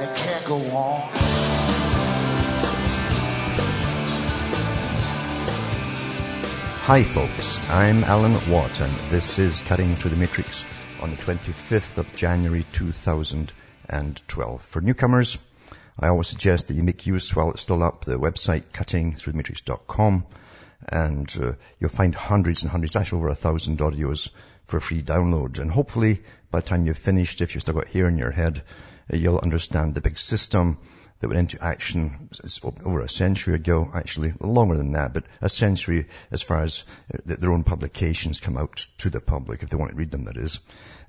and it can't go on. Hi folks, I'm Alan Watt and this is Cutting Through the Matrix on the 25th of January 2012. For newcomers, I always suggest that you make use while it's still up, the website cuttingthroughthematrix.com and uh, you'll find hundreds and hundreds, actually over a thousand audios for free download. And hopefully by the time you've finished, if you've still got hair in your head, you'll understand the big system that went into action over a century ago, actually longer than that, but a century as far as uh, their own publications come out to the public, if they want to read them, that is.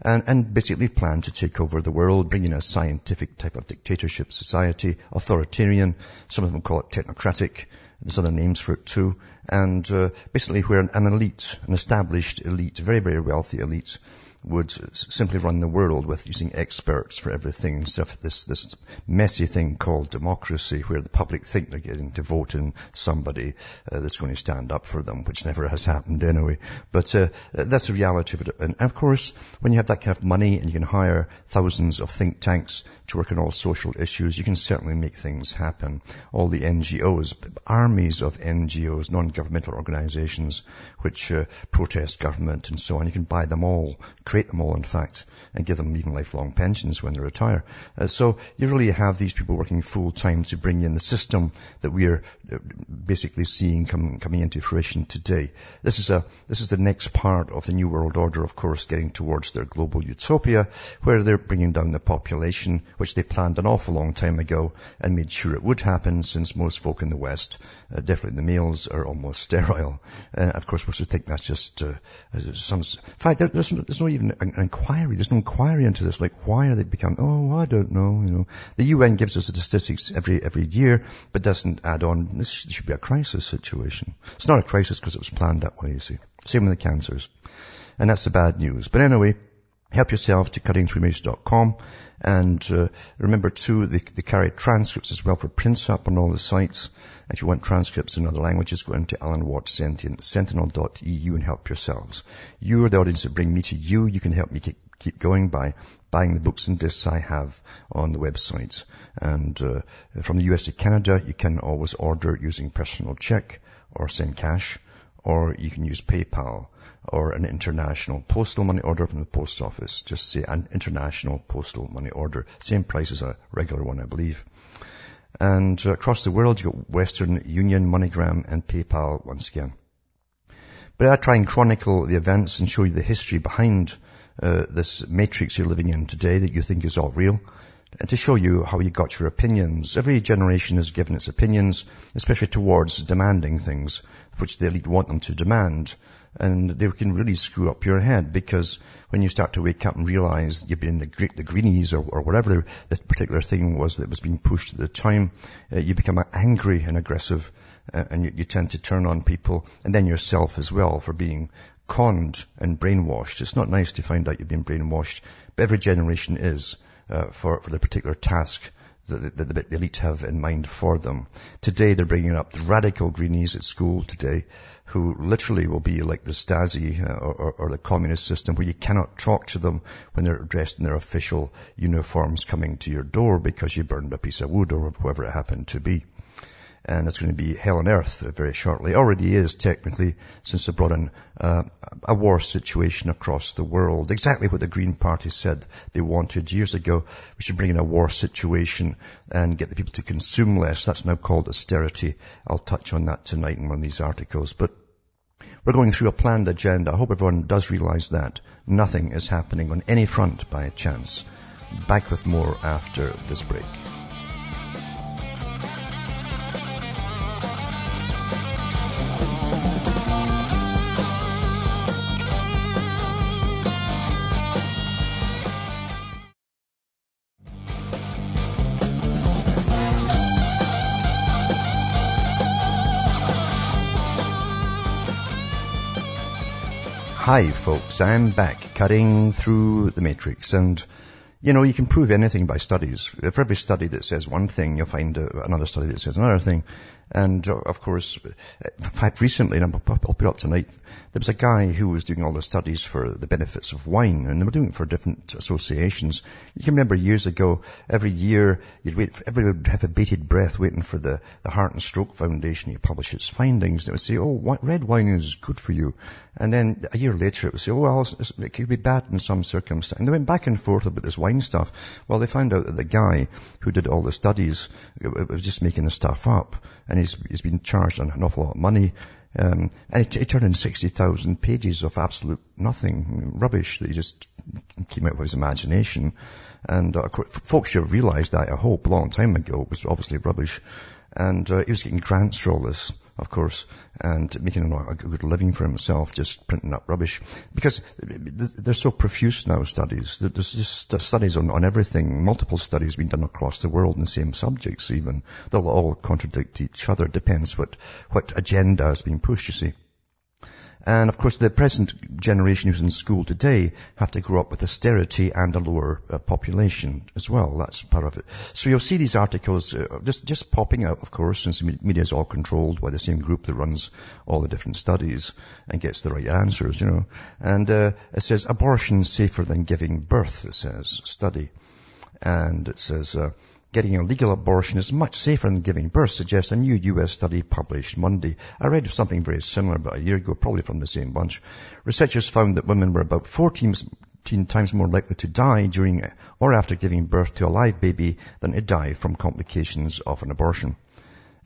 And, and basically plan to take over the world, bring in a scientific type of dictatorship society, authoritarian, some of them call it technocratic, there's other names for it too. And uh, basically where an, an elite, an established elite, very, very wealthy elite, would simply run the world with using experts for everything of this, this messy thing called democracy where the public think they're getting to vote in somebody uh, that's going to stand up for them, which never has happened anyway. But uh, that's the reality of it. And of course, when you have that kind of money and you can hire thousands of think tanks to work on all social issues, you can certainly make things happen. All the NGOs, armies of NGOs, non-governmental organizations, which uh, protest government and so on, you can buy them all create them all, in fact, and give them even lifelong pensions when they retire. Uh, so you really have these people working full time to bring in the system that we are uh, basically seeing come, coming into fruition today. This is a this is the next part of the new world order, of course, getting towards their global utopia, where they're bringing down the population, which they planned an awful long time ago and made sure it would happen, since most folk in the West, uh, definitely the males, are almost sterile. Uh, of course, we should think that's just uh, some. In fact, there, there's, no, there's no even an inquiry. There's no inquiry into this. Like, why are they becoming? Oh, I don't know. You know, the UN gives us the statistics every every year, but doesn't add on. This should be a crisis situation. It's not a crisis because it was planned that way. You see, same with the cancers, and that's the bad news. But anyway, help yourself to cuttingthroughmatrix.com and uh, remember too, they, they, carry transcripts as well for prints up on all the sites. If you want transcripts in other languages, go into Alan Watt Sentinel.eu and help yourselves. You are the audience that bring me to you. You can help me keep, keep going by buying the books and discs I have on the website. And uh, from the US to Canada, you can always order using personal check or send cash, or you can use PayPal or an international postal money order from the post office. Just say an international postal money order. Same price as a regular one, I believe. And across the world, you've got Western Union, MoneyGram, and PayPal once again. But I try and chronicle the events and show you the history behind uh, this matrix you're living in today that you think is all real to show you how you got your opinions. Every generation has given its opinions, especially towards demanding things, which the elite want them to demand. And they can really screw up your head because when you start to wake up and realize you've been in the, the greenies or, or whatever the particular thing was that was being pushed at the time, uh, you become angry and aggressive uh, and you, you tend to turn on people and then yourself as well for being conned and brainwashed. It's not nice to find out you've been brainwashed, but every generation is for, for the particular task that the, the, elite have in mind for them. Today they're bringing up the radical greenies at school today who literally will be like the Stasi uh, or, or, the communist system where you cannot talk to them when they're dressed in their official uniforms coming to your door because you burned a piece of wood or whatever it happened to be and it's going to be hell on earth very shortly. It already is technically since they brought in uh, a war situation across the world. Exactly what the Green Party said they wanted years ago. We should bring in a war situation and get the people to consume less. That's now called austerity. I'll touch on that tonight in one of these articles. But we're going through a planned agenda. I hope everyone does realize that. Nothing is happening on any front by chance. Back with more after this break. Hi folks, I'm back cutting through the matrix and you know, you can prove anything by studies. For every study that says one thing, you'll find uh, another study that says another thing. And uh, of course, in fact, recently, and I'll put up tonight, there was a guy who was doing all the studies for the benefits of wine, and they were doing it for different associations. You can remember years ago, every year, you'd wait, for, everybody would have a bated breath waiting for the, the Heart and Stroke Foundation to publish its findings. It would say, oh, red wine is good for you. And then a year later, it would say, oh, well, it could be bad in some circumstances. And they went back and forth about this wine stuff. Well, they found out that the guy who did all the studies was just making the stuff up. And he's, he's been charged an awful lot of money. Um, and it, it, turned in 60,000 pages of absolute nothing, rubbish that he just came out of his imagination. And uh, folks should have realized that, I hope, a long time ago. It was obviously rubbish. And uh, he was getting grants for all this of course, and making a good living for himself, just printing up rubbish. Because they're so profuse now, studies. There's just studies on, on everything, multiple studies being done across the world in the same subjects even. They'll all contradict each other. Depends what, what agenda is being pushed, you see. And of course, the present generation who's in school today have to grow up with austerity and a lower uh, population as well. That's part of it. So you'll see these articles uh, just just popping out, of course, since the media is all controlled by the same group that runs all the different studies and gets the right answers, you know. And uh, it says abortion safer than giving birth. It says study, and it says. Getting a legal abortion is much safer than giving birth, suggests a new US study published Monday. I read something very similar about a year ago, probably from the same bunch. Researchers found that women were about 14 times more likely to die during or after giving birth to a live baby than to die from complications of an abortion.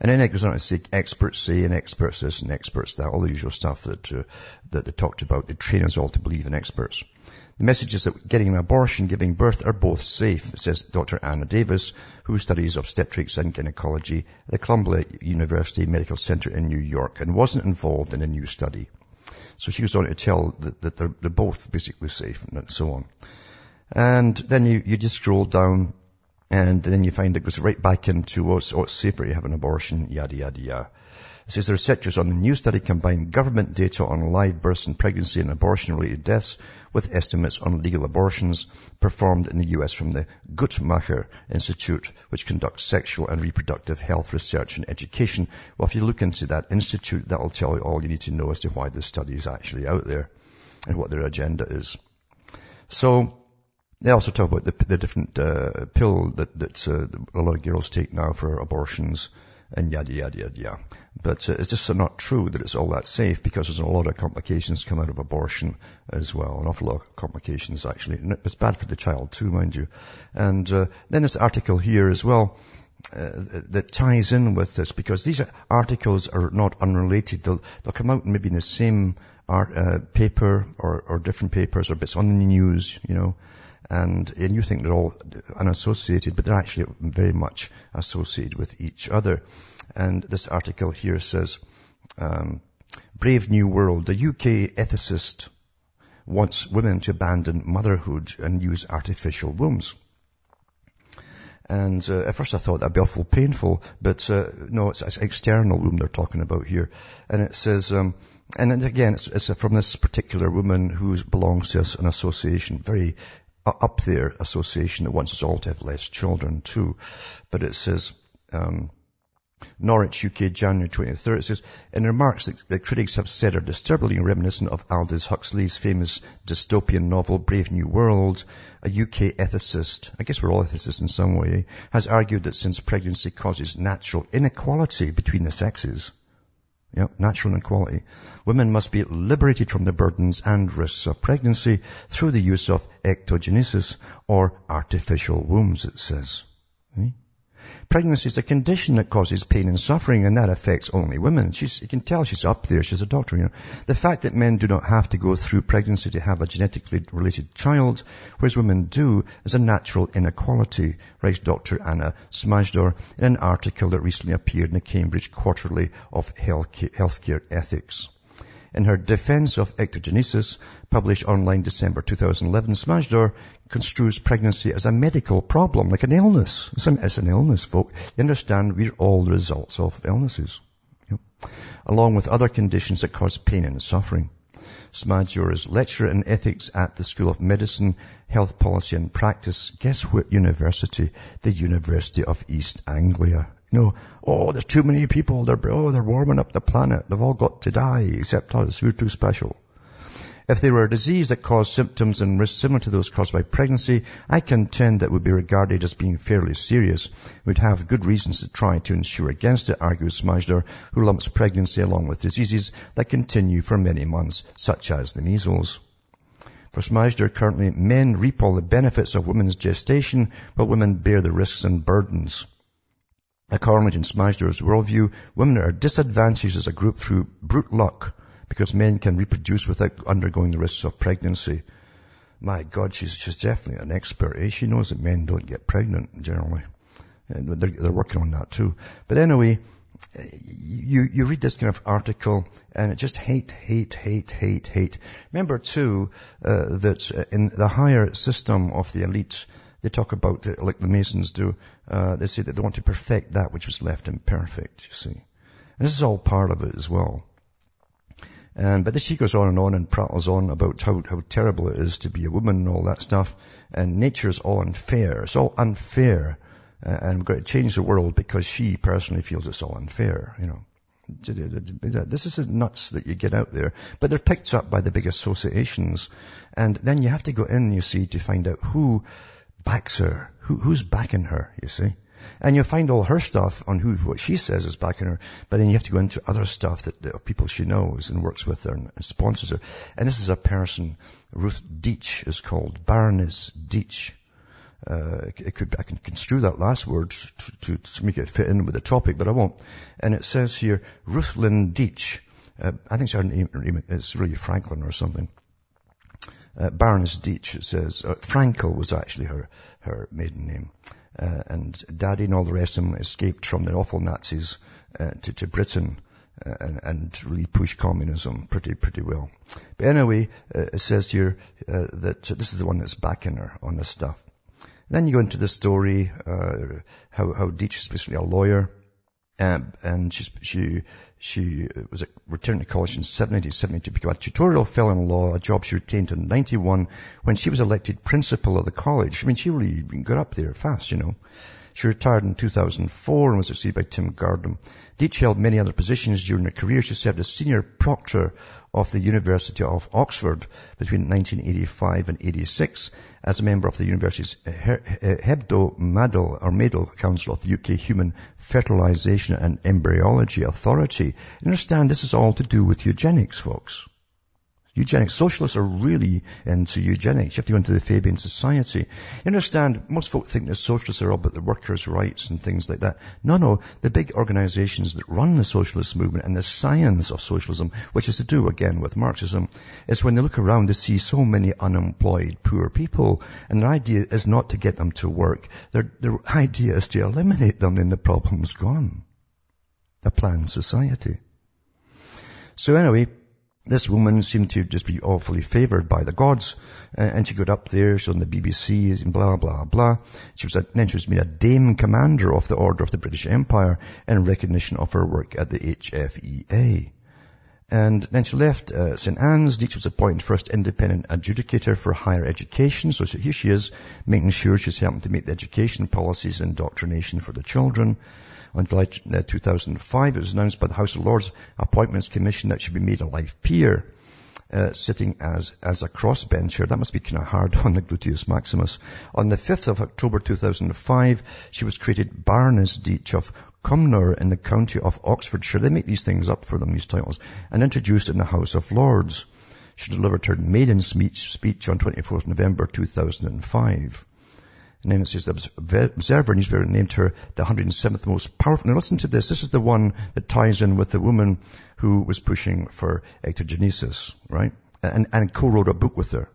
And then it goes on to say experts say and experts this and experts that, all the usual stuff that, uh, that they talked about. They train us all to believe in experts. The message is that getting an abortion, giving birth are both safe, says Dr. Anna Davis, who studies obstetrics and gynecology at the Columbia University Medical Center in New York and wasn't involved in a new study. So she goes on to tell that, that they're, they're, both basically safe and so on. And then you, you just scroll down and then you find it goes right back into, oh, it's safer you have an abortion, yada, yada, yada. It says the researchers on the new study combined government data on live births and pregnancy and abortion-related deaths with estimates on legal abortions performed in the US from the Guttmacher Institute, which conducts sexual and reproductive health research and education. Well, if you look into that institute, that will tell you all you need to know as to why this study is actually out there and what their agenda is. So, they also talk about the, the different uh, pill that, that uh, a lot of girls take now for abortions and yada, yada, yada, yada. But uh, it's just not true that it's all that safe because there's a lot of complications come out of abortion as well. An awful lot of complications actually. And it's bad for the child too, mind you. And uh, then this article here as well. Uh, that ties in with this because these articles are not unrelated. They'll, they'll come out maybe in the same art, uh, paper or, or different papers or bits on the news, you know and, and you think they're all unassociated, but they're actually very much associated with each other. And this article here says, um, Brave New World, the UK ethicist wants women to abandon motherhood and use artificial wombs. And uh, at first I thought that'd be awful painful, but uh, no, it's, it's external womb they're talking about here. And it says, um, and again, it's, it's, from this particular woman who belongs to an association, very up there association that wants us all to have less children too. But it says, um, Norwich, UK, January 23rd, it says, in remarks that, that, critics have said are disturbingly reminiscent of Aldous Huxley's famous dystopian novel Brave New World, a UK ethicist, I guess we're all ethicists in some way, has argued that since pregnancy causes natural inequality between the sexes, Yep, natural inequality. Women must be liberated from the burdens and risks of pregnancy through the use of ectogenesis or artificial wombs, it says. Pregnancy is a condition that causes pain and suffering, and that affects only women. She's, you can tell she's up there. She's a doctor. You know. The fact that men do not have to go through pregnancy to have a genetically related child, whereas women do, is a natural inequality, writes Dr. Anna Smajdor in an article that recently appeared in the Cambridge Quarterly of Healthcare Ethics. In her defense of ectogenesis, published online December 2011, Smajdor construes pregnancy as a medical problem, like an illness. It's an, it's an illness, folk. You understand, we're all the results of illnesses. Yep. Along with other conditions that cause pain and suffering. Smajdor is lecturer in ethics at the School of Medicine, Health Policy and Practice. Guess what university? The University of East Anglia. You know, oh, there's too many people. They're, oh, they're warming up the planet. They've all got to die except us. We're too special. If they were a disease that caused symptoms and risks similar to those caused by pregnancy, I contend that would be regarded as being fairly serious. We'd have good reasons to try to ensure against it, argues Smajdor, who lumps pregnancy along with diseases that continue for many months, such as the measles. For Smajdor, currently men reap all the benefits of women's gestation, but women bear the risks and burdens. According to Smajdor's worldview, women are disadvantaged as a group through brute luck, because men can reproduce without undergoing the risks of pregnancy. My God, she's, she's definitely an expert. Eh? She knows that men don't get pregnant generally. And they're, they're working on that too. But anyway, you, you read this kind of article and it just hate, hate, hate, hate, hate. Remember too, uh, that in the higher system of the elite, they talk about, uh, like the Masons do, uh, they say that they want to perfect that which was left imperfect, you see. And this is all part of it as well. And, but this she goes on and on and prattles on about how, how terrible it is to be a woman and all that stuff. And nature's all unfair. It's all unfair. Uh, and we've got to change the world because she personally feels it's all unfair, you know. This is the nuts that you get out there, but they're picked up by the big associations. And then you have to go in, you see, to find out who backs her, who, who's backing her, you see. And you'll find all her stuff on who, what she says is backing her, but then you have to go into other stuff that, that people she knows and works with her and, and sponsors her. And this is a person, Ruth Deech is called, Baroness Deech. Uh, it could, I can construe that last word to, to, to, make it fit in with the topic, but I won't. And it says here, Ruth Lynn Deech. Uh, I think it's really Franklin or something. Uh, Baroness Deech, it says. Uh, Frankel was actually her, her maiden name uh, and Daddy and all the rest of them escaped from the awful Nazis uh, to, to, Britain uh, and, and, really pushed communism pretty pretty well. But anyway, uh, it says here uh, that this is the one that's backing her on this stuff. Then you go into the story uh, how how Deech is basically a lawyer. Um, and she she uh, was a returned to college in 1970 to become a tutorial fellow in law, a job she retained in 91 when she was elected principal of the college. I mean, she really got up there fast, you know. She retired in 2004 and was succeeded by Tim Gardam. Deech held many other positions during her career. She served as senior proctor of the University of Oxford between 1985 and 86 as a member of the university's Hebdomadal or Madel Council of the UK Human Fertilization and Embryology Authority. understand this is all to do with eugenics, folks. Eugenics. Socialists are really into eugenics. You have to go into the Fabian Society. You understand, most folk think that socialists are all about the workers' rights and things like that. No, no. The big organizations that run the socialist movement and the science of socialism, which is to do again with Marxism, is when they look around to see so many unemployed poor people. And their idea is not to get them to work. Their, their idea is to eliminate them and the problem's gone. A planned society. So anyway, this woman seemed to just be awfully favored by the gods, uh, and she got up there, she was on the BBC, and blah, blah, blah. She was a, then she was made a Dame Commander of the Order of the British Empire in recognition of her work at the HFEA. And then she left uh, St. Anne's. Deech was appointed first independent adjudicator for higher education. So here she is, making sure she's helping to make the education policies and indoctrination for the children. On July uh, 2005, it was announced by the House of Lords Appointments Commission that she would be made a life peer. Uh, sitting as, as a crossbencher. That must be kind of hard on the gluteus maximus. On the 5th of October 2005, she was created Baroness Deech of Cumnor in the county of Oxfordshire. They make these things up for them, these titles, and introduced in the House of Lords. She delivered her maiden speech, speech on 24th November 2005. And then it says the Observer newspaper named her the 107th most powerful. Now listen to this. This is the one that ties in with the woman who was pushing for ectogenesis, right? And, and co-wrote a book with her.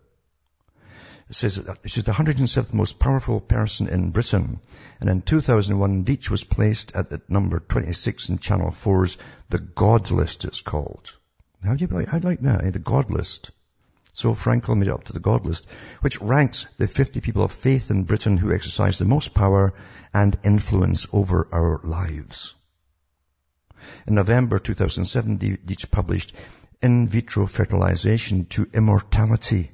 It says she's the 107th most powerful person in Britain. And in 2001, Deech was placed at the number 26 in Channel 4's The God List, it's called. How do you like, I like that, eh? the God List. So Frankel made it up to the God list, which ranks the 50 people of faith in Britain who exercise the most power and influence over our lives. In November 2007, Deech published in vitro fertilization to immortality.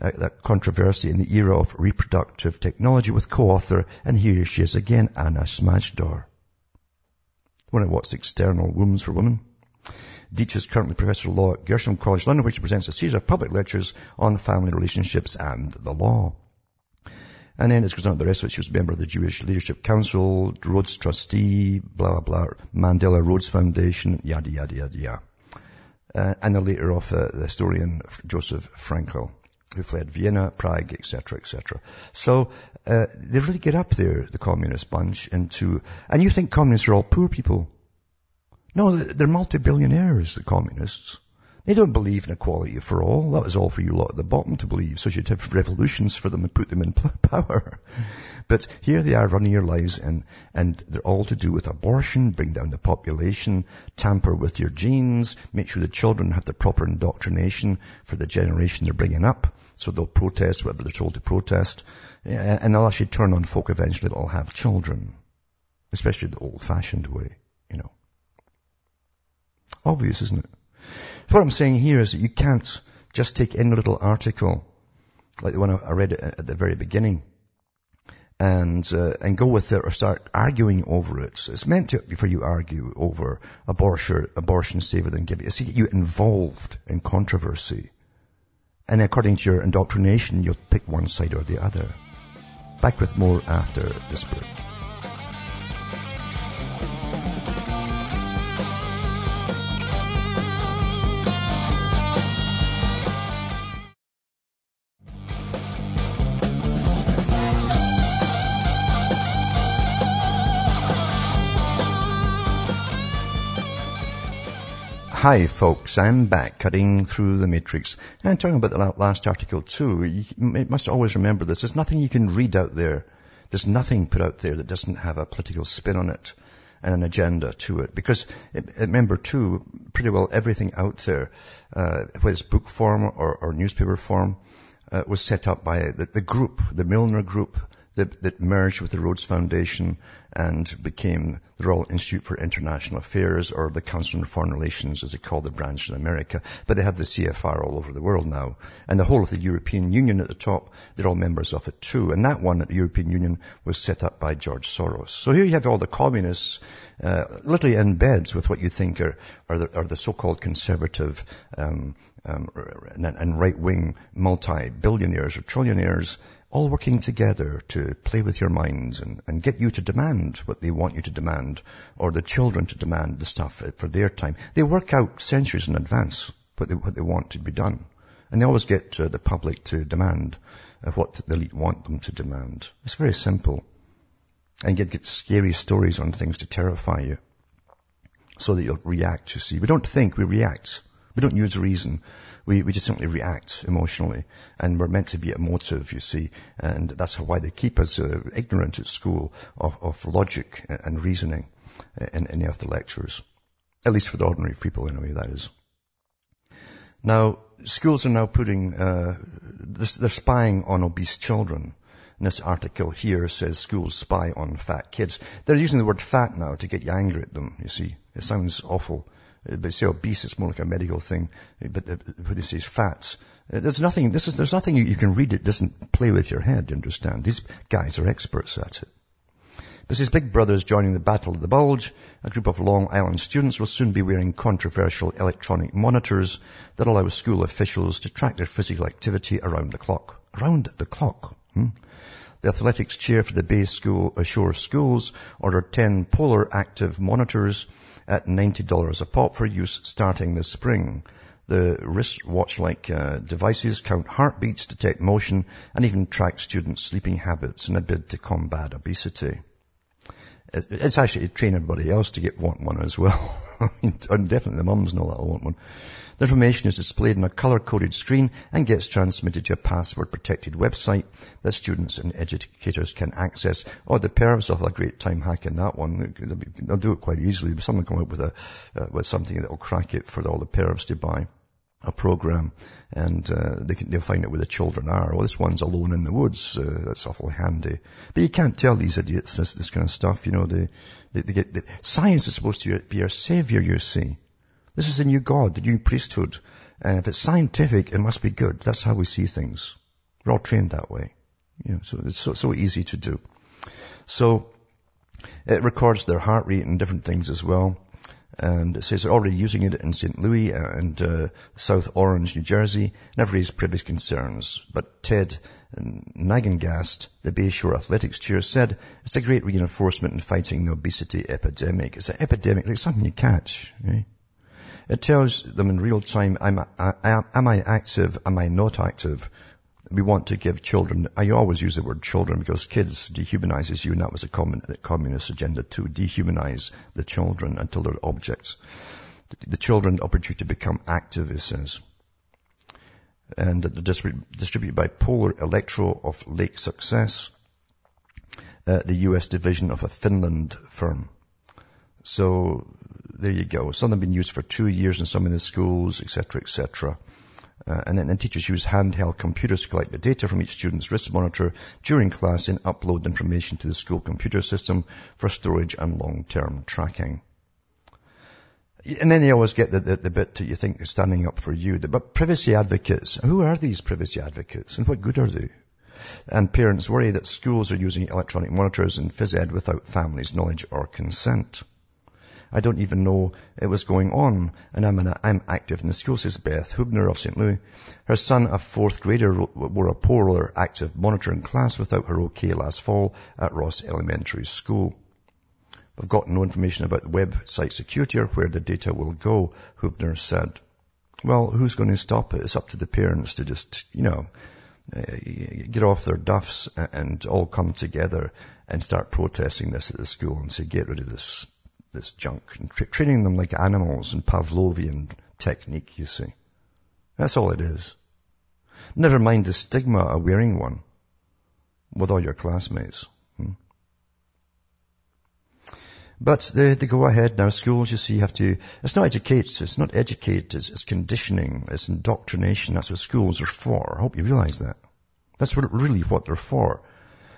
Uh, that controversy in the era of reproductive technology with co-author, and here she is again, Anna Smajdor. One of what's external wombs for women. Deech is currently Professor of Law at Gresham College London, which presents a series of public lectures on family relationships and the law. And then it goes on the rest of it. She was a member of the Jewish Leadership Council, Rhodes trustee, blah, blah, blah, Mandela Rhodes Foundation, yada, yada, yada, yada. Uh, and the later of uh, the historian Joseph Frankl, who fled Vienna, Prague, etc., etc. So uh, they really get up there, the communist bunch, into, and you think communists are all poor people. No, they're multi-billionaires, the communists. They don't believe in equality for all. That was all for you lot at the bottom to believe. So you'd have revolutions for them and put them in power. But here they are running your lives and, and they're all to do with abortion, bring down the population, tamper with your genes, make sure the children have the proper indoctrination for the generation they're bringing up. So they'll protest whatever they're told to protest. And they'll actually turn on folk eventually that'll have children. Especially the old fashioned way. Obvious, isn't it? What I'm saying here is that you can't just take any little article, like the one I read at the very beginning, and uh, and go with it or start arguing over it. It's meant to for you argue over abortion, abortion safer than giving. It's get you involved in controversy. And according to your indoctrination, you'll pick one side or the other. Back with more after this break. Hi folks, I'm back cutting through the matrix and talking about the last article too. You must always remember this. There's nothing you can read out there. There's nothing put out there that doesn't have a political spin on it and an agenda to it. Because remember too, pretty well everything out there, uh, whether it's book form or, or newspaper form, uh, was set up by the, the group, the Milner Group, that, that merged with the Rhodes Foundation and became the Royal Institute for International Affairs or the Council on Foreign Relations as they call the branch in America. But they have the CFR all over the world now. And the whole of the European Union at the top, they're all members of it too. And that one at the European Union was set up by George Soros. So here you have all the communists, uh, literally in beds with what you think are, are the, are the so-called conservative, um, um, and, and right-wing multi-billionaires or trillionaires all working together to play with your minds and, and get you to demand what they want you to demand, or the children to demand the stuff for their time. They work out centuries in advance what they, what they want to be done. And they always get uh, the public to demand uh, what the elite want them to demand. It's very simple. And you get scary stories on things to terrify you. So that you'll react, you see. We don't think, we react. We don't use reason. We, we just simply react emotionally. And we're meant to be emotive, you see. And that's why they keep us uh, ignorant at school of, of logic and reasoning in any of the lectures. At least for the ordinary people, anyway, that is. Now, schools are now putting, uh, they're spying on obese children. And this article here says schools spy on fat kids. They're using the word fat now to get you angry at them, you see. It sounds awful. They say obese, it's more like a medical thing. But when they say fats, uh, there's nothing, this is, there's nothing you, you can read it doesn't play with your head, you understand? These guys are experts at it. But his big brother is joining the Battle of the Bulge. A group of Long Island students will soon be wearing controversial electronic monitors that allow school officials to track their physical activity around the clock. Around the clock. Hmm? The athletics chair for the Bay School Ashore Schools ordered 10 polar active monitors at $90 a pop for use starting this spring. The wristwatch-like uh, devices count heartbeats, detect motion, and even track students' sleeping habits in a bid to combat obesity. It's actually to train everybody else to get want one as well. and definitely the mums know that I want one. The information is displayed on a color-coded screen and gets transmitted to a password-protected website that students and educators can access. Oh, the parents will have a great time hacking that one. They'll do it quite easily. Someone come up with a uh, with something that will crack it for all the parents to buy a program and uh, they can, they'll find out where the children are. Oh, this one's alone in the woods. Uh, that's awful handy. But you can't tell these idiots this, this kind of stuff. You know, they, they, they get, they, science is supposed to be our savior, you see. This is the new God, the new priesthood. And if it's scientific, it must be good. That's how we see things. We're all trained that way. You know, so it's so, so easy to do. So, it records their heart rate and different things as well. And it says they're already using it in St. Louis and uh, South Orange, New Jersey, never raised previous concerns. But Ted Nagengast, the Bayshore Athletics chair, said it's a great reinforcement in fighting the obesity epidemic. It's an epidemic, like something you catch. Eh? It tells them in real time, am I, active, am I not active? We want to give children, I always use the word children because kids dehumanizes you and that was a communist agenda to dehumanize the children until they're objects. The children opportunity to become active, it says. And distributed by Polar Electro of Lake Success, uh, the US division of a Finland firm. So there you go. Some have been used for two years in some of the schools, etc., etc. Uh, and then, then teachers use handheld computers to collect the data from each student's wrist monitor during class and upload information to the school computer system for storage and long-term tracking. And then you always get the, the, the bit that you think is standing up for you. But privacy advocates, who are these privacy advocates and what good are they? And parents worry that schools are using electronic monitors and phys ed without families' knowledge or consent. I don't even know it was going on. And I'm, an, I'm active in the school, says Beth Hubner of St. Louis. Her son, a fourth grader, wore a polar active monitor in class without her okay last fall at Ross Elementary School. I've got no information about the website security or where the data will go, Hubner said. Well, who's going to stop it? It's up to the parents to just, you know, uh, get off their duffs and all come together and start protesting this at the school and say, get rid of this this junk and tra- treating them like animals in Pavlovian technique, you see. That's all it is. Never mind the stigma of wearing one with all your classmates. Hmm? But they, they go ahead now. Schools, you see, have to, it's not educate, it's not educate, it's, it's conditioning, it's indoctrination. That's what schools are for. I hope you realize that. That's what, really what they're for.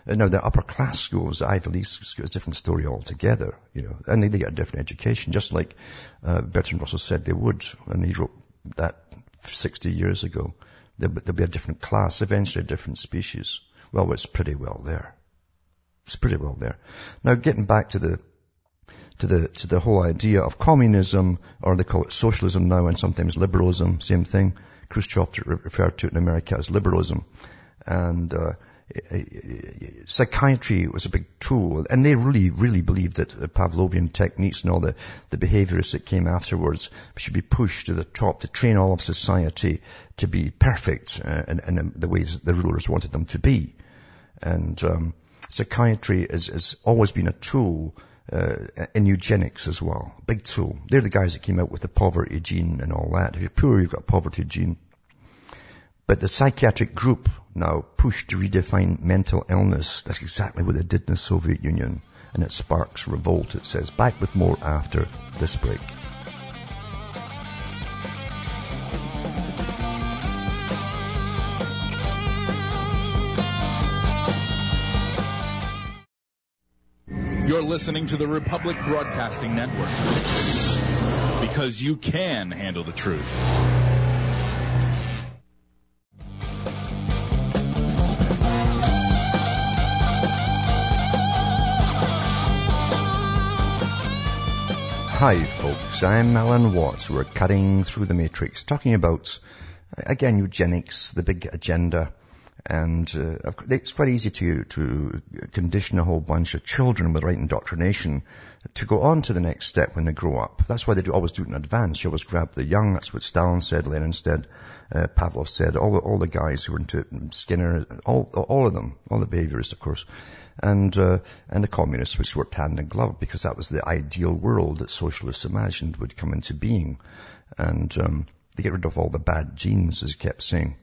Uh, now, the upper class schools, the Ivy League schools, different story altogether, you know, and they, they get a different education, just like uh, Bertrand Russell said they would, and he wrote that 60 years ago. There'll, there'll be a different class, eventually a different species. Well, it's pretty well there. It's pretty well there. Now, getting back to the to the to the whole idea of communism, or they call it socialism now, and sometimes liberalism, same thing. Khrushchev referred to it in America as liberalism, and uh, psychiatry was a big tool, and they really, really believed that Pavlovian techniques and all the, the behaviors that came afterwards should be pushed to the top to train all of society to be perfect uh, in, in the, the, ways the rulers wanted them to be. And um, psychiatry has, has always been a tool uh, in eugenics as well. Big tool. They're the guys that came out with the poverty gene and all that. If you're poor, you've got a poverty gene. But the psychiatric group now pushed to redefine mental illness. That's exactly what they did in the Soviet Union. And it sparks revolt, it says. Back with more after this break. You're listening to the Republic Broadcasting Network because you can handle the truth. Hi folks, I'm Alan Watts. We're cutting through the matrix, talking about, again, eugenics, the big agenda, and uh, it's quite easy to, to condition a whole bunch of children with right indoctrination to go on to the next step when they grow up. That's why they do always do it in advance. You always grab the young. That's what Stalin said, Lenin said, uh, Pavlov said, all the, all the guys who were into it, Skinner, all, all of them, all the behaviorists, of course and uh, and the communists, which worked hand in glove because that was the ideal world that socialists imagined would come into being, and um, they get rid of all the bad genes, as he kept saying.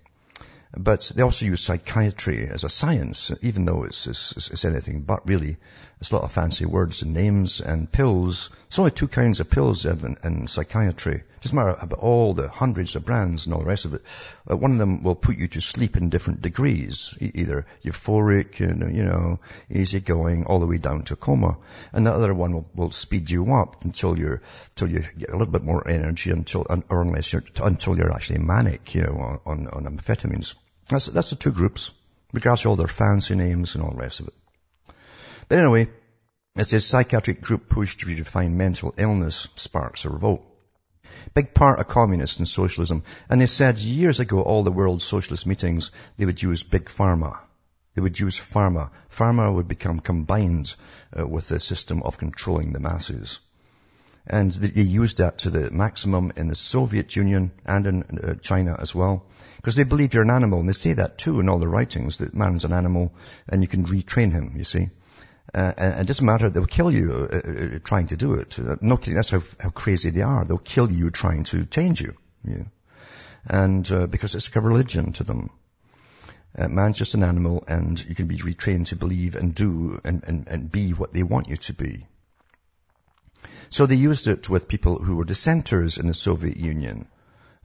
But they also use psychiatry as a science, even though it's, it's, it's, anything but really. It's a lot of fancy words and names and pills. There's only two kinds of pills in, in psychiatry. Doesn't matter about all the hundreds of brands and all the rest of it. Uh, one of them will put you to sleep in different degrees, e- either euphoric, and, you know, easygoing, all the way down to coma. And the other one will, will speed you up until you're, until you get a little bit more energy until, or unless you're, until you're actually manic, you know, on, on amphetamines. That's, that's the two groups, regards to all their fancy names and all the rest of it. But anyway, it says psychiatric group push to redefine mental illness sparks a revolt. Big part of communists and socialism. And they said years ago, all the world socialist meetings, they would use big pharma. They would use pharma. Pharma would become combined uh, with the system of controlling the masses. And they used that to the maximum in the Soviet Union and in uh, China as well. Because they believe you're an animal. And they say that too in all the writings, that man's an animal and you can retrain him, you see. Uh, and it doesn't matter, they'll kill you uh, uh, trying to do it. Uh, no kidding, that's how, how crazy they are. They'll kill you trying to change you. you. And uh, because it's a religion to them. Uh, man's just an animal and you can be retrained to believe and do and, and, and be what they want you to be. So they used it with people who were dissenters in the Soviet Union.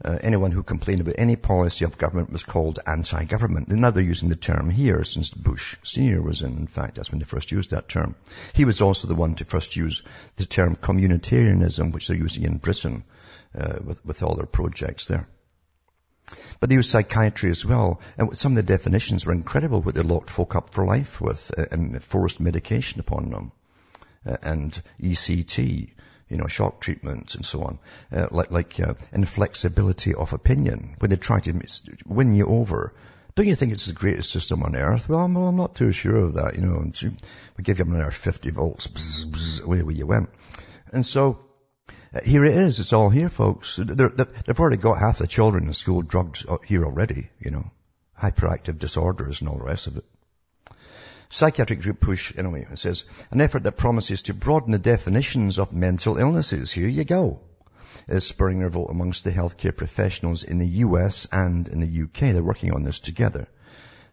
Uh, anyone who complained about any policy of government was called anti-government. Now they're using the term here since Bush Senior was in. In fact, that's when they first used that term. He was also the one to first use the term communitarianism, which they're using in Britain uh, with, with all their projects there. But they use psychiatry as well. And some of the definitions were incredible what they locked folk up for life with uh, and forced medication upon them. Uh, and ECT, you know, shock treatment and so on, uh, like, like uh, inflexibility of opinion, when they try to win you over. Don't you think it's the greatest system on earth? Well, I'm, I'm not too sure of that, you know. We give you another 50 volts, bzz, bzz, away you went. And so, uh, here it is. It's all here, folks. They're, they've already got half the children in school drugged here already, you know. Hyperactive disorders and all the rest of it. Psychiatric group push, anyway, it says, an effort that promises to broaden the definitions of mental illnesses. Here you go. Is spurring revolt amongst the healthcare professionals in the US and in the UK. They're working on this together.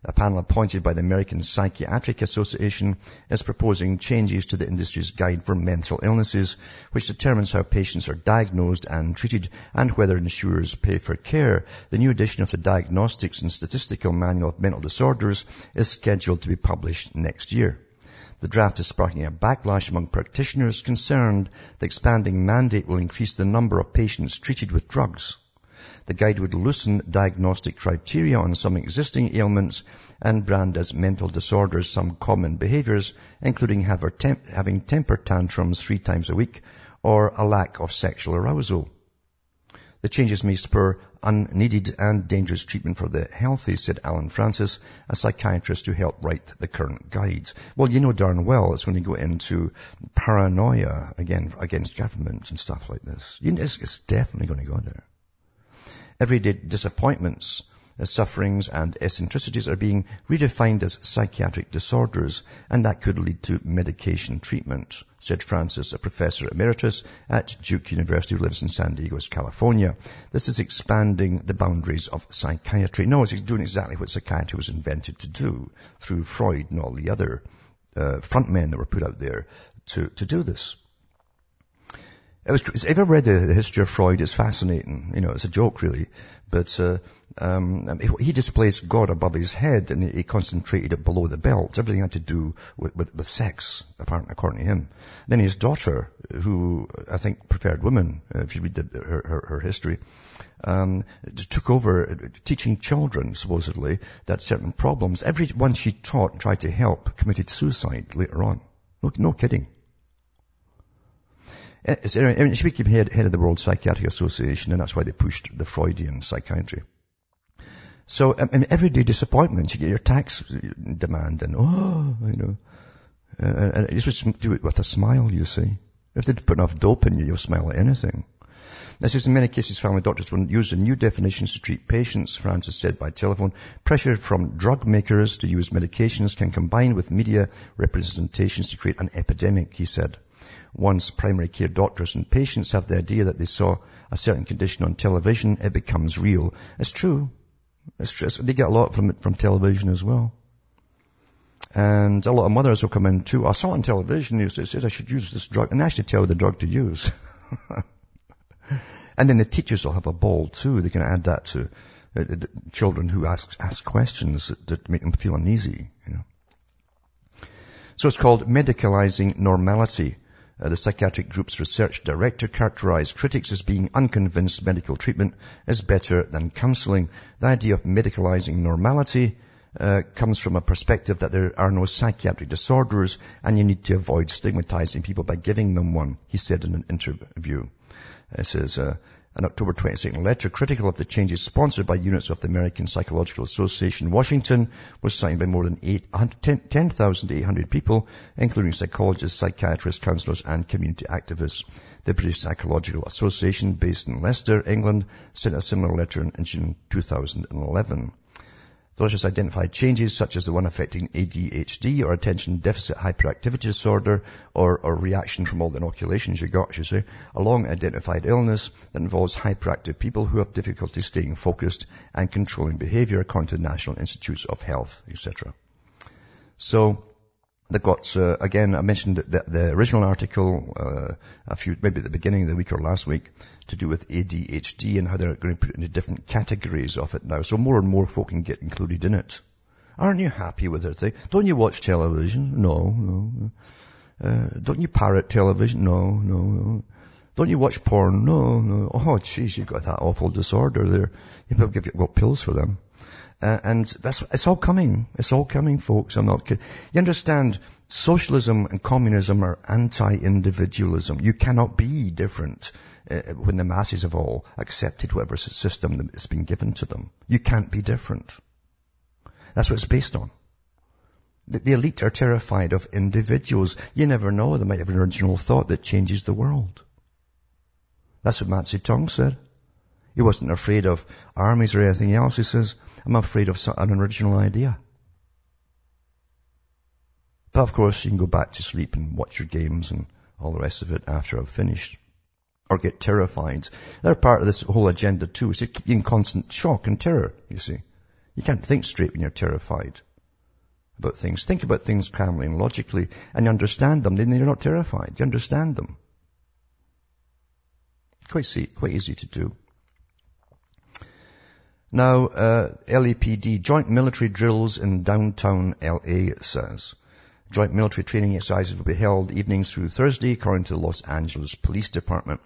A panel appointed by the American Psychiatric Association is proposing changes to the industry's guide for mental illnesses, which determines how patients are diagnosed and treated and whether insurers pay for care. The new edition of the Diagnostics and Statistical Manual of Mental Disorders is scheduled to be published next year. The draft is sparking a backlash among practitioners concerned the expanding mandate will increase the number of patients treated with drugs. The guide would loosen diagnostic criteria on some existing ailments and brand as mental disorders some common behaviors, including having temper tantrums three times a week or a lack of sexual arousal. The changes may spur unneeded and dangerous treatment for the healthy, said Allen Frances, a psychiatrist who helped write the current guides. Well, you know darn well it's when you go into paranoia again against government and stuff like this. It's, it's definitely going to go there. Everyday disappointments, uh, sufferings and eccentricities are being redefined as psychiatric disorders, and that could lead to medication treatment, said Frances, a professor emeritus at Duke University who lives in San Diego, California. This is expanding the boundaries of psychiatry. No, it's doing exactly what psychiatry was invented to do through Freud and all the other uh, front men that were put out there to, to do this. It was, if you ever read the, the, history of Freud, it's fascinating. You know, it's a joke really. But, uh, um, he displaced God above his head and he concentrated it below the belt. Everything had to do with, with, with sex, apparently, according to him. Then his daughter, who I think preferred women, uh, if you read the, her, her, her, history, um, took over uh, teaching children, supposedly, that certain problems, everyone she taught and tried to help committed suicide later on. No, no kidding. She became head, head of the World Psychiatric Association, and that's why they pushed the Freudian psychiatry. So, I mean, everyday disappointment. You get your tax demand, and oh, you know, and you just do it with a smile. You see, if they put enough dope in you, you'll smile at anything. This is in many cases, family doctors will use the new definitions to treat patients, Frances said by telephone. Pressure from drug makers to use medications can combine with media representations to create an epidemic, he said. Once primary care doctors and patients have the idea that they saw a certain condition on television, it becomes real. It's true. It's true. They get a lot from it from television as well. And a lot of mothers will come in too. I saw on television, they said I should use this drug, and actually tell the drug to use. And then the teachers will have a ball too. They can add that to uh, children who ask, ask questions that, that make them feel uneasy, you know. So it's called medicalizing normality. Uh, the psychiatric group's research director characterized critics as being unconvinced medical treatment is better than counseling. The idea of medicalizing normality uh, comes from a perspective that there are no psychiatric disorders and you need to avoid stigmatizing people by giving them one, he said in an interview. It says, uh, an October 22nd letter critical of the changes sponsored by units of the American Psychological Association Washington was signed by more than 10,800 people, including psychologists, psychiatrists, counselors, and community activists. The British Psychological Association, based in Leicester, England, sent a similar letter in June 2011. Letters identified changes such as the one affecting ADHD or attention deficit hyperactivity disorder or, or reaction from all the inoculations you got, you say, a long identified illness that involves hyperactive people who have difficulty staying focused and controlling behavior according to the National Institutes of Health, etc. So, They've got, uh, again, I mentioned the, the original article uh, a few, maybe at the beginning of the week or last week, to do with ADHD and how they're going to put it into different categories of it now. So more and more folk can get included in it. Aren't you happy with it? Don't you watch television? No, no. Uh, don't you parrot television? No, no, no. Don't you watch porn? No, no. Oh, jeez, you've got that awful disorder there. You better give you got pills for them. Uh, and that's, it's all coming. It's all coming, folks. I'm not kidding. You understand, socialism and communism are anti-individualism. You cannot be different uh, when the masses have all accepted whatever system that has been given to them. You can't be different. That's what it's based on. The, the elite are terrified of individuals. You never know. They might have an original thought that changes the world. That's what Mao Zedong said. He wasn't afraid of armies or anything else. He says, I'm afraid of an original idea. But of course, you can go back to sleep and watch your games and all the rest of it after I've finished. Or get terrified. They're part of this whole agenda too. It's keep in constant shock and terror, you see. You can't think straight when you're terrified about things. Think about things calmly and logically and you understand them. Then you're not terrified. You understand them. Quite, see, quite easy to do. Now, uh, LAPD, joint military drills in downtown LA, says. Joint military training exercises will be held evenings through Thursday, according to the Los Angeles Police Department.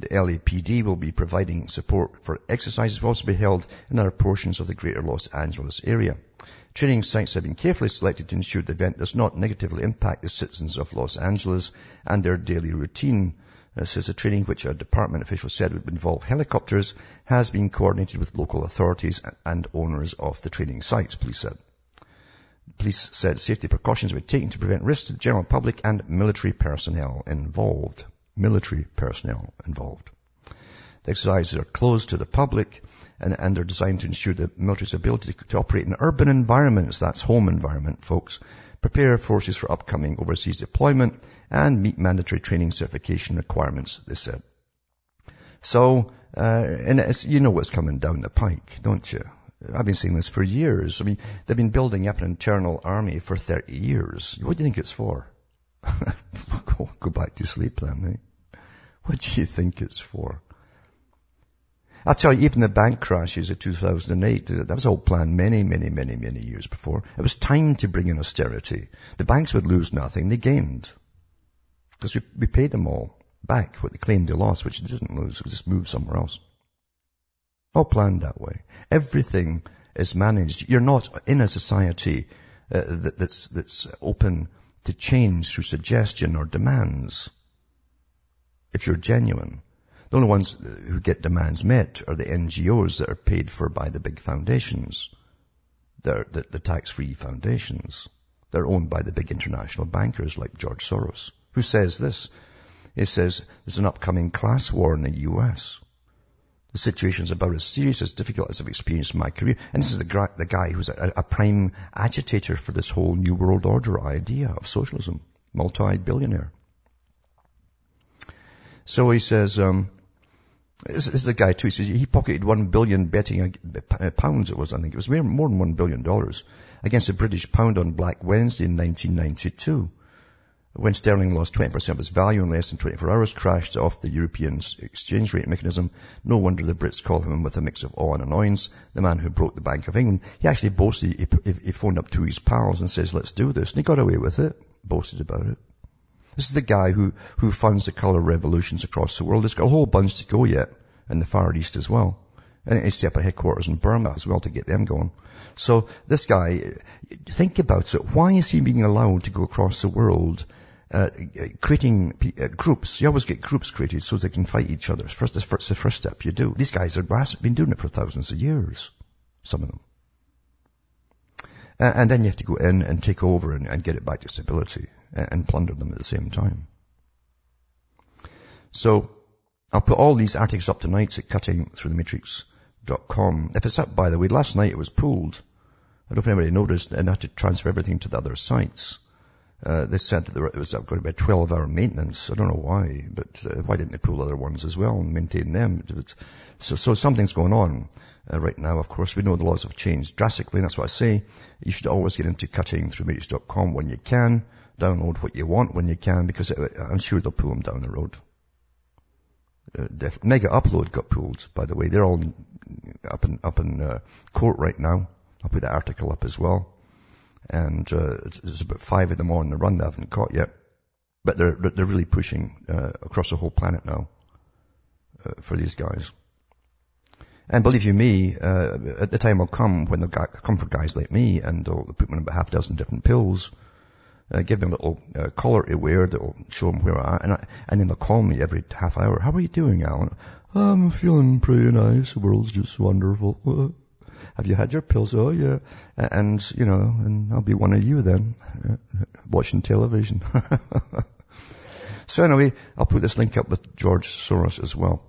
The LAPD will be providing support for exercises will also be held in other portions of the greater Los Angeles area. Training sites have been carefully selected to ensure the event does not negatively impact the citizens of Los Angeles and their daily routine. This is a training which a department official said would involve helicopters, has been coordinated with local authorities and owners of the training sites, police said. Police said safety precautions were taken to prevent risks to the general public and military personnel involved. Military personnel involved. The exercises are closed to the public and, and they're designed to ensure the military's ability to, to operate in urban environments, that's home environment, folks, prepare forces for upcoming overseas deployment, and meet mandatory training certification requirements, they said. So, uh, and you know what's coming down the pike, don't you? I've been saying this for years. I mean, they've been building up an internal army for 30 years. What do you think it's for? go, go back to sleep then, eh? What do you think it's for? I'll tell you, even the bank crashes of 2008, that was all planned many, many, many, many years before. It was time to bring in austerity. The banks would lose nothing, they gained. Because we, we paid them all back what they claimed they lost, which they didn't lose, it was just moved somewhere else. All planned that way. Everything is managed. You're not in a society uh, that, that's, that's open to change through suggestion or demands. If you're genuine. The only ones who get demands met are the NGOs that are paid for by the big foundations. They're the, the tax-free foundations. They're owned by the big international bankers like George Soros, who says this. He says there's an upcoming class war in the US. The situation's about as serious, as difficult as I've experienced in my career. And this is the, the guy who's a, a prime agitator for this whole New World Order idea of socialism. Multi-billionaire. So he says, um, this, this is a guy too. He says he pocketed one billion betting uh, pounds. It was, I think it was more than one billion dollars against the British pound on Black Wednesday in 1992. when sterling lost 20% of its value in less than 24 hours, crashed off the European exchange rate mechanism. No wonder the Brits call him with a mix of awe and annoyance. The man who broke the Bank of England. He actually boasted, he, he phoned up to his pals and says, let's do this. And he got away with it. Boasted about it. This is the guy who, who funds the colour revolutions across the world. He's got a whole bunch to go yet in the Far East as well. And set up a headquarters in Burma as well to get them going. So this guy, think about it. Why is he being allowed to go across the world uh, creating uh, groups. You always get groups created so they can fight each other. First, it's the first step you do. These guys have been doing it for thousands of years. Some of them. And then you have to go in and take over and, and get it back to stability and, and plunder them at the same time. So I'll put all these articles up tonight at cuttingthroughthematrix.com. If it's up, by the way, last night it was pulled. I don't know if anybody noticed, and I had to transfer everything to the other sites. Uh, they said that there was going to be a 12 hour maintenance. I don't know why, but uh, why didn't they pull other ones as well and maintain them? So, so something's going on uh, right now. Of course, we know the laws have changed drastically. And that's what I say. You should always get into cuttingthroughmatrix.com when you can. Download what you want when you can because I'm sure they'll pull them down the road. Uh, Mega Upload got pulled, by the way. They're all up in, up in uh, court right now. I'll put the article up as well and uh, there's about five of them on the run they haven't caught yet. But they're they're really pushing uh, across the whole planet now uh, for these guys. And believe you me, uh, at the time will come when they'll come for guys like me and they'll put them in about half a dozen different pills, uh, give them a little uh, collar to wear that'll show them where I am, and, I, and then they'll call me every half hour. How are you doing, Alan? I'm feeling pretty nice. The world's just wonderful. have you had your pills? Oh yeah. And, you know, and I'll be one of you then, uh, watching television. so anyway, I'll put this link up with George Soros as well.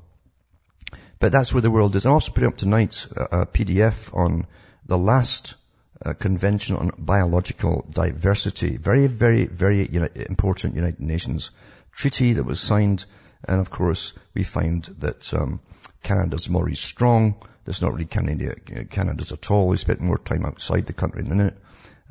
But that's where the world is. I'm also putting up tonight a PDF on the last convention on biological diversity. Very, very, very important United Nations treaty that was signed. And of course, we find that um, Canada's Maurice Strong, that's not really Canada, Canada's at all. He spent more time outside the country than in it.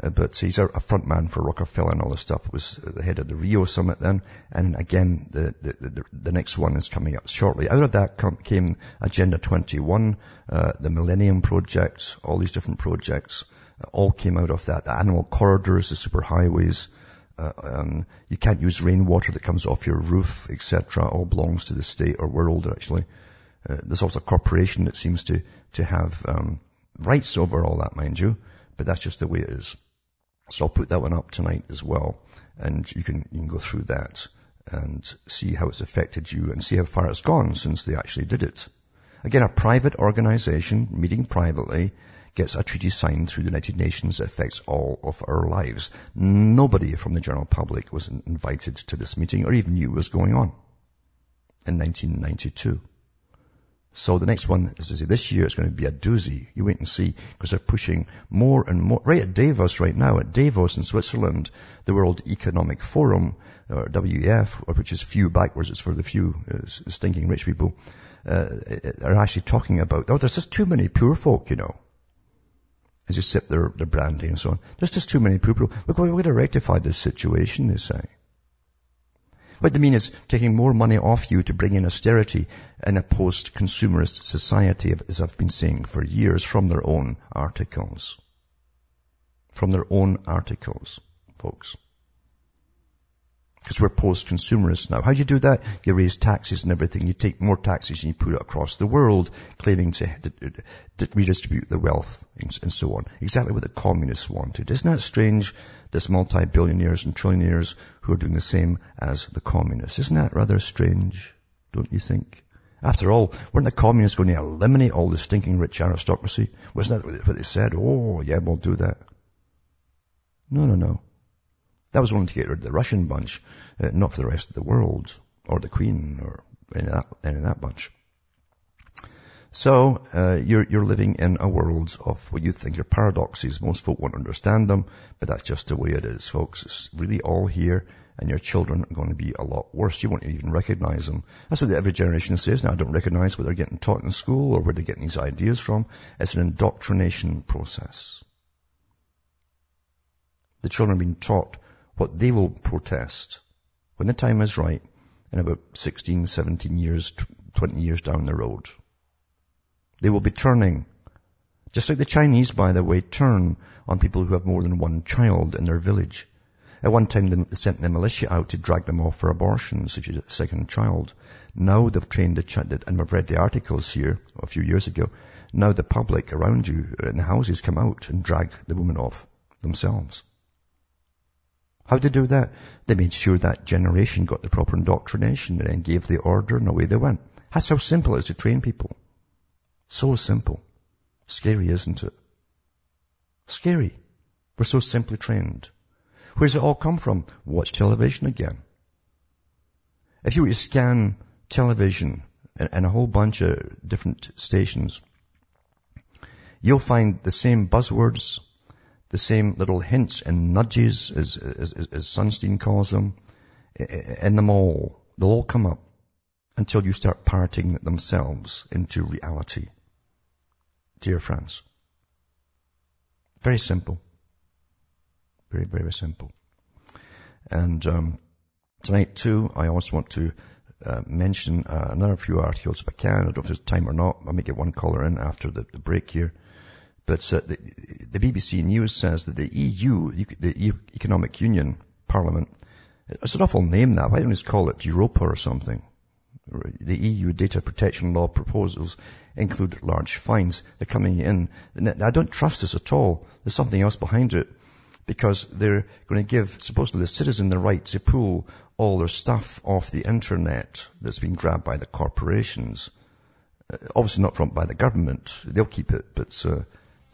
Uh, but he's a, a front man for Rockefeller and all this stuff. Was the head of the Rio summit then. And again, the, the, the, the next one is coming up shortly. Out of that com- came Agenda 21, uh, the Millennium Project, all these different projects, all came out of that. The animal corridors, the superhighways, uh, um, you can't use rainwater that comes off your roof, etc. All belongs to the state or world actually. Uh, there's also a corporation that seems to, to have um, rights over all that, mind you, but that's just the way it is. So I'll put that one up tonight as well, and you can, you can go through that and see how it's affected you and see how far it's gone since they actually did it. Again, a private organization meeting privately gets a treaty signed through the United Nations that affects all of our lives. Nobody from the general public was invited to this meeting or even knew what was going on in 1992. So the next one is this year it's going to be a doozy. You wait and see because they're pushing more and more. Right at Davos right now, at Davos in Switzerland, the World Economic Forum, or WEF, which is few backwards, it's for the few uh, stinking rich people, uh, are actually talking about, oh, there's just too many poor folk, you know. As you sip their, their brandy and so on. There's just too many poor people. Look, we're going to rectify this situation, they say. What they mean is taking more money off you to bring in austerity in a post-consumerist society, as I've been saying for years from their own articles. From their own articles, folks. Because we're post-consumerists now. How do you do that? You raise taxes and everything. You take more taxes and you put it across the world, claiming to, to, to redistribute the wealth and, and, so on. Exactly what the communists wanted. Isn't that strange? This multi-billionaires and trillionaires who are doing the same as the communists. Isn't that rather strange? Don't you think? After all, weren't the communists going to eliminate all the stinking rich aristocracy? Wasn't that what they said? Oh, yeah, we'll do that. No, no, no. That was only to get rid of the Russian bunch, uh, not for the rest of the world, or the Queen, or any of that, any of that bunch. So uh, you're you're living in a world of what you think are paradoxes. Most folk won't understand them, but that's just the way it is, folks. It's really all here, and your children are going to be a lot worse. You won't even recognize them. That's what every generation says now. I don't recognize what they're getting taught in school or where they're getting these ideas from. It's an indoctrination process. The children are being taught what they will protest when the time is right, in about 16, 17 years, 20 years down the road, they will be turning, just like the Chinese, by the way, turn on people who have more than one child in their village. At one time, they sent the militia out to drag them off for abortions if you had a second child. Now they've trained the, and I've read the articles here a few years ago. Now the public around you in the houses come out and drag the woman off themselves. How they do that? They made sure that generation got the proper indoctrination and then gave the order and away they went. That's how simple it is to train people. So simple. Scary, isn't it? Scary. We're so simply trained. Where's it all come from? Watch television again. If you were to scan television and a whole bunch of different stations, you'll find the same buzzwords, the same little hints and nudges, as, as, as Sunstein calls them, in them all. They'll all come up until you start parroting themselves into reality. Dear friends. Very simple. Very, very simple. And um, tonight too, I also want to uh, mention uh, another few articles if I can. I don't know if there's time or not. I may get one caller in after the, the break here. But uh, the, the, BBC News says that the EU, the Economic Union Parliament, it's an awful name that. Why don't we just call it Europa or something? The EU data protection law proposals include large fines. They're coming in. I don't trust this at all. There's something else behind it because they're going to give supposedly the citizen the right to pull all their stuff off the internet that's been grabbed by the corporations. Uh, obviously not from by the government. They'll keep it, but uh,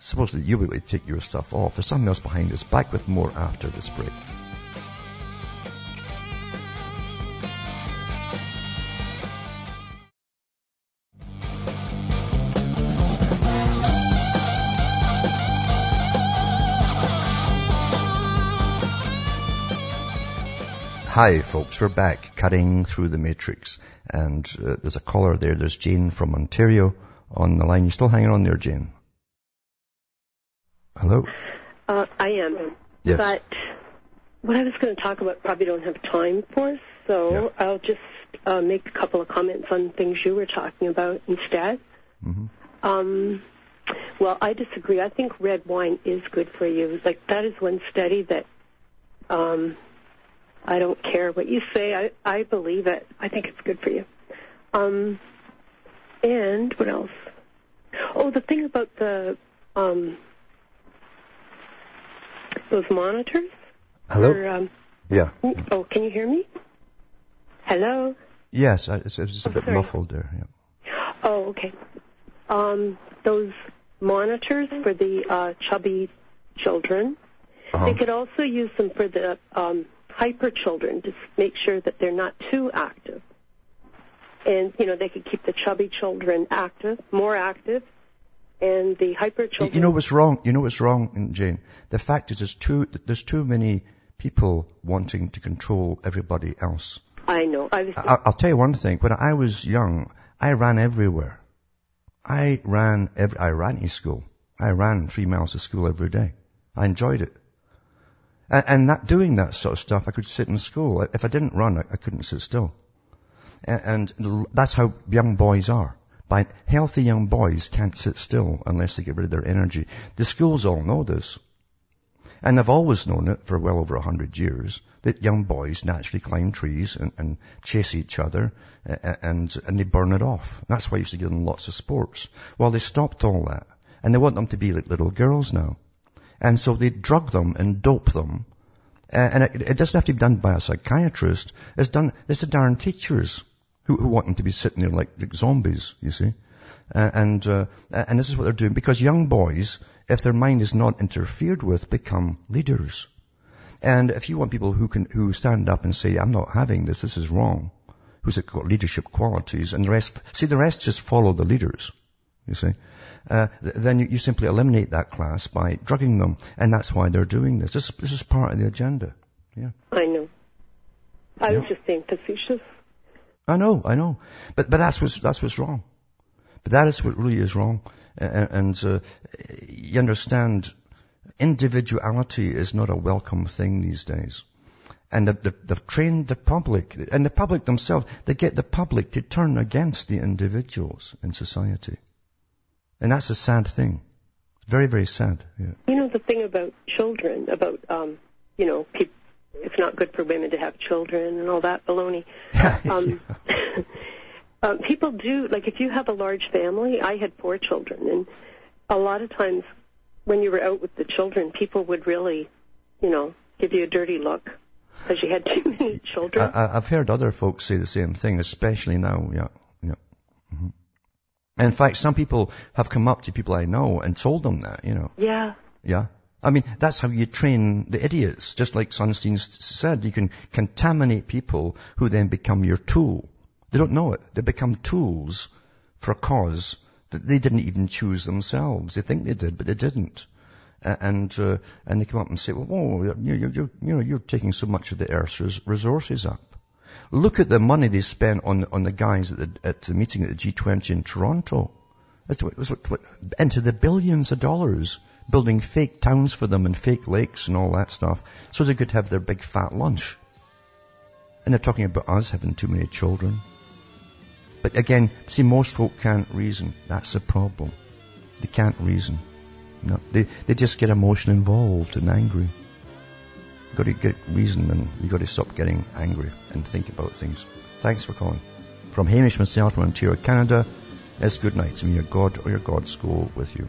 supposedly you'll be able to take your stuff off. There's something else behind this. Back with more after this break. Hi folks, we're back cutting through the matrix and uh, there's a caller there, there's Jane from Ontario on the line. You still hanging on there, Jane? Hello? Uh, I am. Yes. But what I was going to talk about probably don't have time for, so yeah. I'll just uh, make a couple of comments on things you were talking about instead. Mm-hmm. Um, well, I disagree. I think red wine is good for you. Like that is one study that um, I don't care what you say. I, I believe it. I think it's good for you. Um, and what else? Oh, the thing about the um, those monitors. Hello. Or, um, yeah. Oh, can you hear me? Hello. Yes, it's, it's a oh, bit sorry. muffled there. Yeah. Oh, okay. Um, those monitors for the uh, chubby children. Uh-huh. They could also use them for the um, hyper children to make sure that they're not too active. And, you know, they could keep the chubby children active, more active, and the hyper children. You know what's wrong? You know what's wrong, Jane? The fact is there's too, there's too many people wanting to control everybody else. I know. I was. I, I'll tell you one thing. When I was young, I ran everywhere. I ran every, I ran to school. I ran three miles to school every day. I enjoyed it. And, and that, doing that sort of stuff, I could sit in school. If I didn't run, I, I couldn't sit still. And, and that's how young boys are. By healthy young boys can't sit still unless they get rid of their energy. The schools all know this. And they've always known it for well over a hundred years that young boys naturally climb trees and, and chase each other and, and they burn it off. That's why I used to give them lots of sports. Well, they stopped all that and they want them to be like little girls now. And so they drug them and dope them. And it, it, doesn't have to be done by a psychiatrist. It's done, it's the darn teachers who, who want them to be sitting there like, like zombies, you see. Uh, and, uh, and this is what they're doing because young boys, if their mind is not interfered with, become leaders. And if you want people who can, who stand up and say, I'm not having this, this is wrong, who's got leadership qualities, and the rest, see the rest just follow the leaders, you see uh, then you, you, simply eliminate that class by drugging them. And that's why they're doing this. This, this is part of the agenda. Yeah. I know. I yeah. was just being facetious. I know, I know. But, but that's what's, that's what's wrong. But that is what really is wrong. And, and uh, you understand, individuality is not a welcome thing these days. And they've, they've trained the public, and the public themselves, they get the public to turn against the individuals in society. And that's a sad thing. Very, very sad. Yeah. You know the thing about children, about um, you know, pe- it's not good for women to have children and all that baloney. um, uh, people do like if you have a large family. I had four children, and a lot of times when you were out with the children, people would really, you know, give you a dirty look because you had too many children. I, have heard other folks say the same thing, especially now. Yeah, yeah. Mm-hmm. In fact, some people have come up to people I know and told them that. You know. Yeah. Yeah. I mean, that's how you train the idiots. Just like Sunstein said, you can contaminate people who then become your tool. They don't know it. They become tools for a cause that they didn't even choose themselves. They think they did, but they didn't. And uh, and they come up and say, well, oh, you're, you're, you know, you're taking so much of the Earth's resources up. Look at the money they spent on on the guys at the, at the meeting at the G20 in Toronto. It was what, what, into the billions of dollars building fake towns for them and fake lakes and all that stuff so they could have their big fat lunch. And they're talking about us having too many children. But again, see, most folk can't reason. That's the problem. They can't reason. No, they, they just get emotion involved and angry. You've got to get reason and you've got to stop getting angry and think about things. Thanks for calling. From Hamish myself from Ontario, Canada, it's good night. May your God or your gods go with you.